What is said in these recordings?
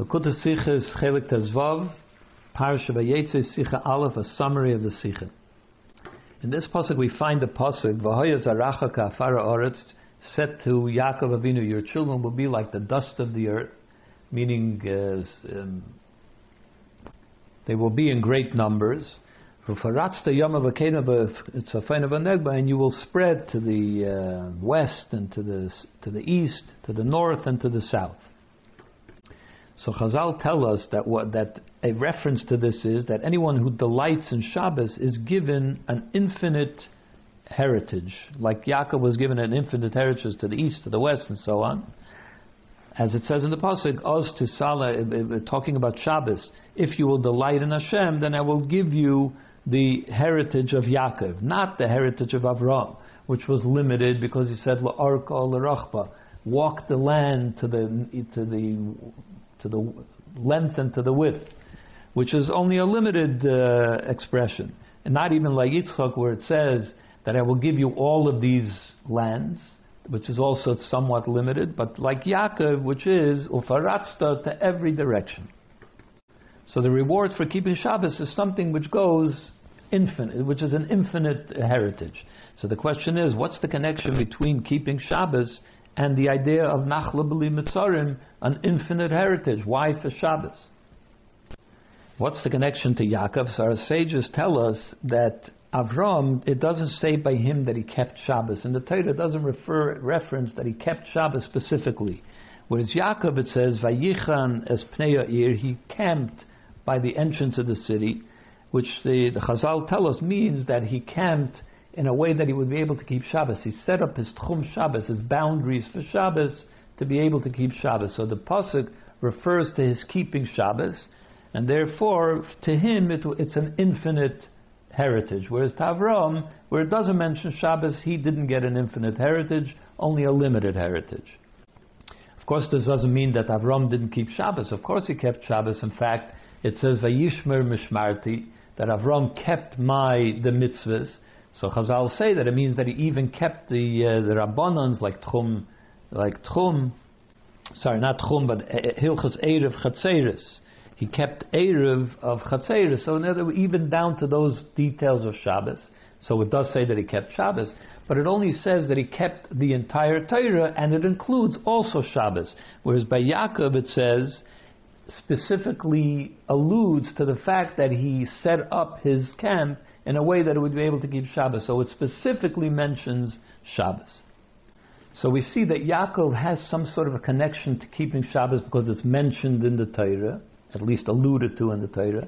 Lakuta Sikha is Chelik Tezvav, Parasha Vayetze Sikha Aleph, a summary of the Sikha. In this pasuk we find the pasuk V'hoya Zaracha Ka'afara Oretz, said to Yaakov Avinu, your children will be like the dust of the earth, meaning uh, um, they will be in great numbers. And you will spread to the uh, west and to the to the east, to the north and to the south. So Chazal tell us that what that a reference to this is that anyone who delights in Shabbos is given an infinite heritage, like Yaakov was given an infinite heritage to the east, to the west, and so on. As it says in the pasuk, "Oz to Salah," uh, uh, talking about Shabbos. If you will delight in Hashem, then I will give you the heritage of Yaakov, not the heritage of Avraham, which was limited because he said "La'arka l'rachba," walk the land to the to the to the length and to the width, which is only a limited uh, expression, and not even like Yitzchak, where it says that I will give you all of these lands, which is also somewhat limited, but like Yaakov, which is ufaratzta to every direction. So the reward for keeping Shabbos is something which goes infinite, which is an infinite heritage. So the question is, what's the connection between keeping Shabbos and the idea of Nachla B'li Mitzarim, an infinite heritage? Why for Shabbos? What's the connection to Yaakov? So our sages tell us that Avram, it doesn't say by him that he kept Shabbos. And the Torah doesn't refer reference that he kept Shabbos specifically. Whereas Yaakov, it says, Vayichan es pnei he camped by the entrance of the city, which the, the Chazal tell us means that he camped in a way that he would be able to keep Shabbos. He set up his Tchum Shabbos, his boundaries for Shabbos, to be able to keep Shabbos. So the Pasuk refers to his keeping Shabbos, and therefore, to him, it, it's an infinite heritage. Whereas to Avram, where it doesn't mention Shabbos, he didn't get an infinite heritage, only a limited heritage. Of course, this doesn't mean that Avram didn't keep Shabbos. Of course, he kept Shabbos. In fact, it says Vayishmer Mishmarti that Avram kept my the mitzvahs. So Chazal say that it means that he even kept the uh, the rabbanans like Tchum, like Tchum, sorry, not Tchum, but Hilchas Eruv Chatzeris. He kept Eruv of Chatzeris. So even down to those details of Shabbos. So it does say that he kept Shabbos, but it only says that he kept the entire Torah, and it includes also Shabbos. Whereas by Yaakov it says specifically alludes to the fact that he set up his camp in a way that it would be able to keep Shabbos. So it specifically mentions Shabbos. So we see that Yaakov has some sort of a connection to keeping Shabbos because it's mentioned in the Torah, at least alluded to in the Torah,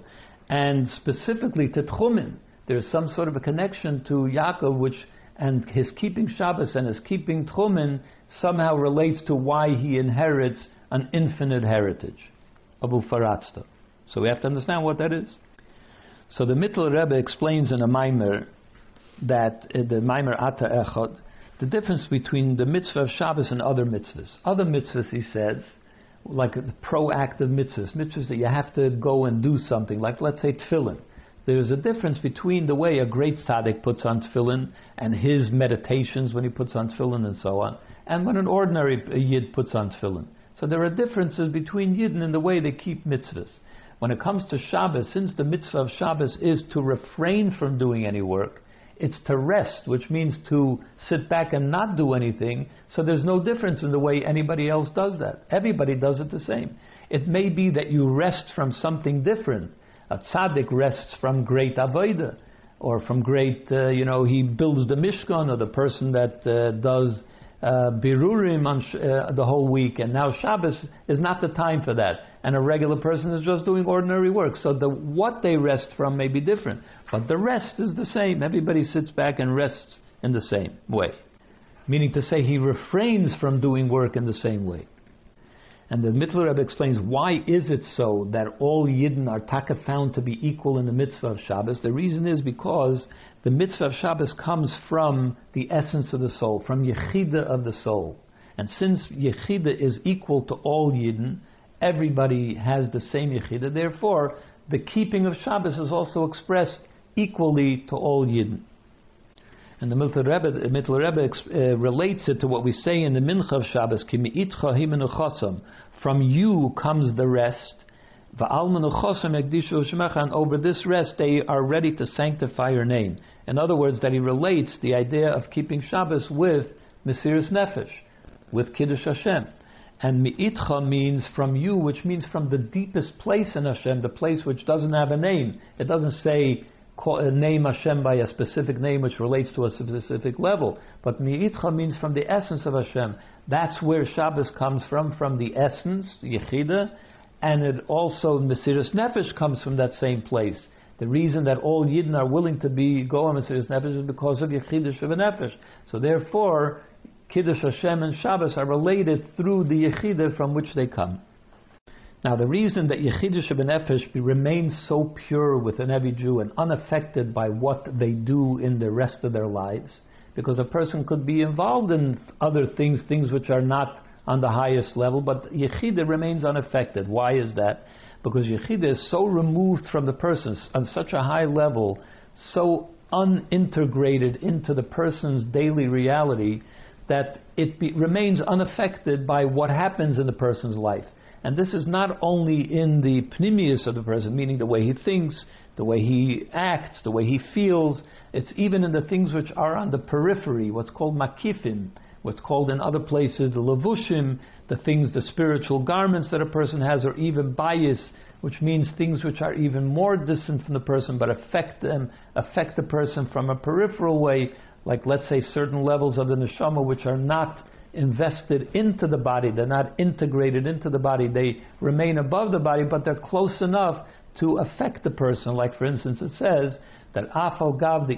and specifically to Tchumen. There's some sort of a connection to Yaakov, which and his keeping Shabbos and his keeping Tchumen somehow relates to why he inherits an infinite heritage. Abu Faratzta. So we have to understand what that is. So the Mittler Rebbe explains in a Maimer that uh, the Maimer Ata Echad, the difference between the mitzvah of Shabbos and other mitzvahs. Other mitzvahs, he says, like the proactive mitzvahs, mitzvahs that you have to go and do something, like let's say tefillin. There's a difference between the way a great tzaddik puts on tefillin and his meditations when he puts on tefillin and so on, and when an ordinary yid puts on tefillin. So there are differences between Yidden in the way they keep mitzvahs. When it comes to Shabbos, since the mitzvah of Shabbos is to refrain from doing any work, it's to rest, which means to sit back and not do anything. So there's no difference in the way anybody else does that. Everybody does it the same. It may be that you rest from something different. A tzaddik rests from great avodah, or from great, uh, you know, he builds the mishkan, or the person that uh, does birurim on sh- uh, the whole week, and now Shabbos is not the time for that. And a regular person is just doing ordinary work. So the what they rest from may be different, but the rest is the same. Everybody sits back and rests in the same way, meaning to say he refrains from doing work in the same way. And the Mittler Rebbe explains why is it so that all Yidden are taka found to be equal in the mitzvah of Shabbos. The reason is because the mitzvah of Shabbos comes from the essence of the soul, from Yechida of the soul. And since Yechida is equal to all Yidden, everybody has the same Yechida, therefore the keeping of Shabbos is also expressed equally to all Yidden. And the Mittler Rebbe, the Rebbe uh, relates it to what we say in the Mincha of Shabbos, From you comes the rest. And over this rest, they are ready to sanctify your name. In other words, that he relates the idea of keeping Shabbos with Mesiris Nefesh, with Kiddush Hashem. And Mi'itcha means from you, which means from the deepest place in Hashem, the place which doesn't have a name. It doesn't say call, uh, name Hashem by a specific name which relates to a specific level. But Mi'itcha means from the essence of Hashem. That's where Shabbos comes from, from the essence, Yechida, and it also Mesiris Nefesh comes from that same place. The reason that all Yidden are willing to be go on Mesiris Nefesh is because of Yechidah Shiva Nefesh. So therefore, Kiddush Hashem and Shabbos are related through the Yechidah from which they come. Now, the reason that Yechidah Shiva Nefesh remains so pure within every Jew and unaffected by what they do in the rest of their lives, because a person could be involved in other things, things which are not on the highest level, but Yechida remains unaffected. Why is that? Because Yechida is so removed from the person on such a high level, so unintegrated into the person's daily reality, that it be, remains unaffected by what happens in the person's life. And this is not only in the pnimius of the person, meaning the way he thinks, the way he acts, the way he feels. It's even in the things which are on the periphery, what's called makifim, what's called in other places the levushim, the things, the spiritual garments that a person has, or even bayis, which means things which are even more distant from the person but affect them, affect the person from a peripheral way, like let's say certain levels of the neshama which are not invested into the body, they're not integrated into the body, they remain above the body, but they're close enough to affect the person. Like for instance, it says that afal gav the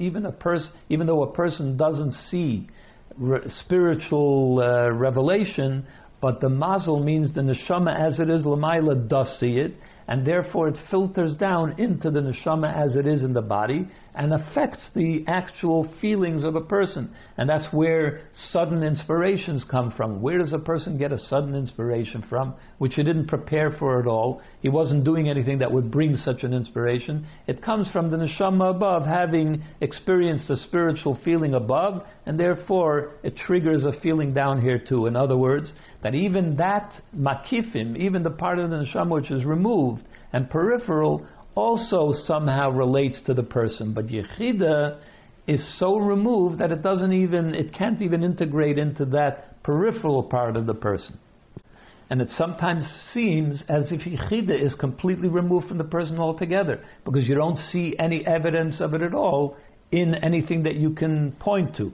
even a person, even though a person doesn't see re- spiritual uh, revelation, but the mazel means the neshama as it is lamaila does see it, and therefore it filters down into the neshama as it is in the body and affects the actual feelings of a person. And that's where sudden inspirations come from. Where does a person get a sudden inspiration from, which he didn't prepare for at all? He wasn't doing anything that would bring such an inspiration. It comes from the neshama above, having experienced a spiritual feeling above, and therefore it triggers a feeling down here too. In other words, that even that makifim, even the part of the neshama which is removed and peripheral, also somehow relates to the person. But yechida is so removed that it doesn't even, it can't even integrate into that peripheral part of the person. And it sometimes seems as if Yechida is completely removed from the person altogether, because you don't see any evidence of it at all in anything that you can point to.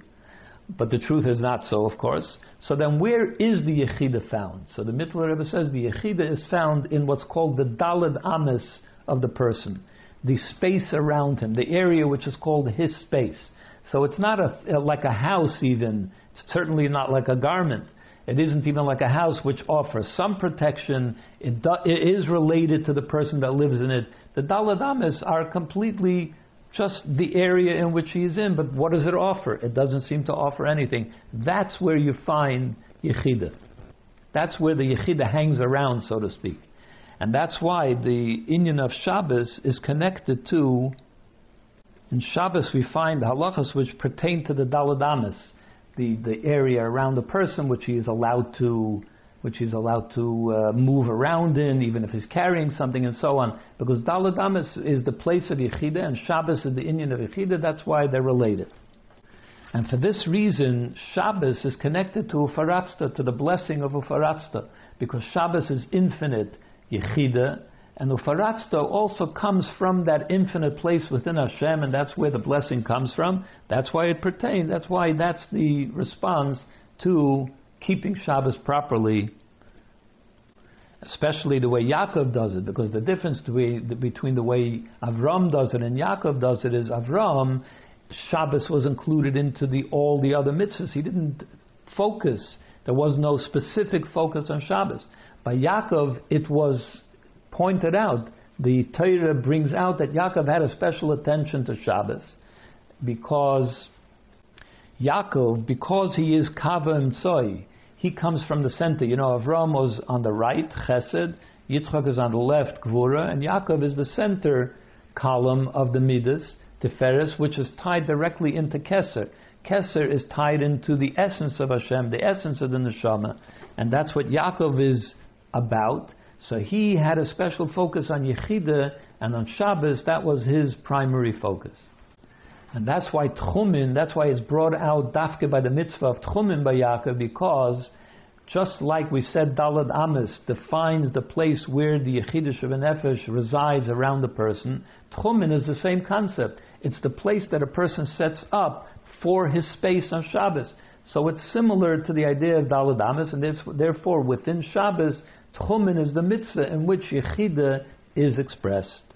But the truth is not so, of course. So then, where is the Yechida found? So the Mittler Rebbe says the Yechida is found in what's called the Dalad Amis of the person, the space around him, the area which is called his space. So it's not a, uh, like a house, even. It's certainly not like a garment. It isn't even like a house which offers some protection. It, do, it is related to the person that lives in it. The Dalad Amis are completely just the area in which he's in, but what does it offer? It doesn't seem to offer anything. That's where you find Yechida. That's where the Yechida hangs around, so to speak. And that's why the Inyan of Shabbos is connected to, in Shabbos we find the halachas which pertain to the Dalad Amis, the, the area around the person which he is allowed to which he's allowed to uh, move around in, even if he's carrying something and so on. Because Dalad is the place of Yechida and Shabbos is the Inyan of Yechida, that's why they're related. And for this reason, Shabbos is connected to Ufaratzta, to the blessing of Ufaratzta, because Shabbos is infinite Yechida, and Ufaratzta also comes from that infinite place within Hashem, and that's where the blessing comes from. That's why it pertains. That's why that's the response to keeping Shabbos properly, especially the way Yaakov does it, because the difference between the way Avram does it and Yaakov does it is Avram, Shabbos was included into the, all the other mitzvahs. He didn't focus. There was no specific focus on Shabbos. By Yaakov, it was pointed out. The Torah brings out that Yaakov had a special attention to Shabbos because Yaakov, because he is Kav HaEmtzai, he comes from the center. You know, Avram was on the right, Chesed, Yitzchak is on the left, Gvura, and Yaakov is the center column of the Midas, Tiferes, which is tied directly into Keser. Keser is tied into the essence of Hashem, the essence of the neshama, and that's what Yaakov is about. So he had a special focus on Yechida, and on Shabbos, that was his primary focus. And that's why Tchumin, that's why it's brought out dafke by the mitzvah of Tchumin by Yaakov, because just like we said, Dalad Amis defines the place where the Yechidish of an Nefesh resides around the person, Tchumin is the same concept. It's the place that a person sets up for his space on Shabbos. So it's similar to the idea of Dalad Amis, and therefore within Shabbos, Tchumen is the mitzvah in which Yechida is expressed.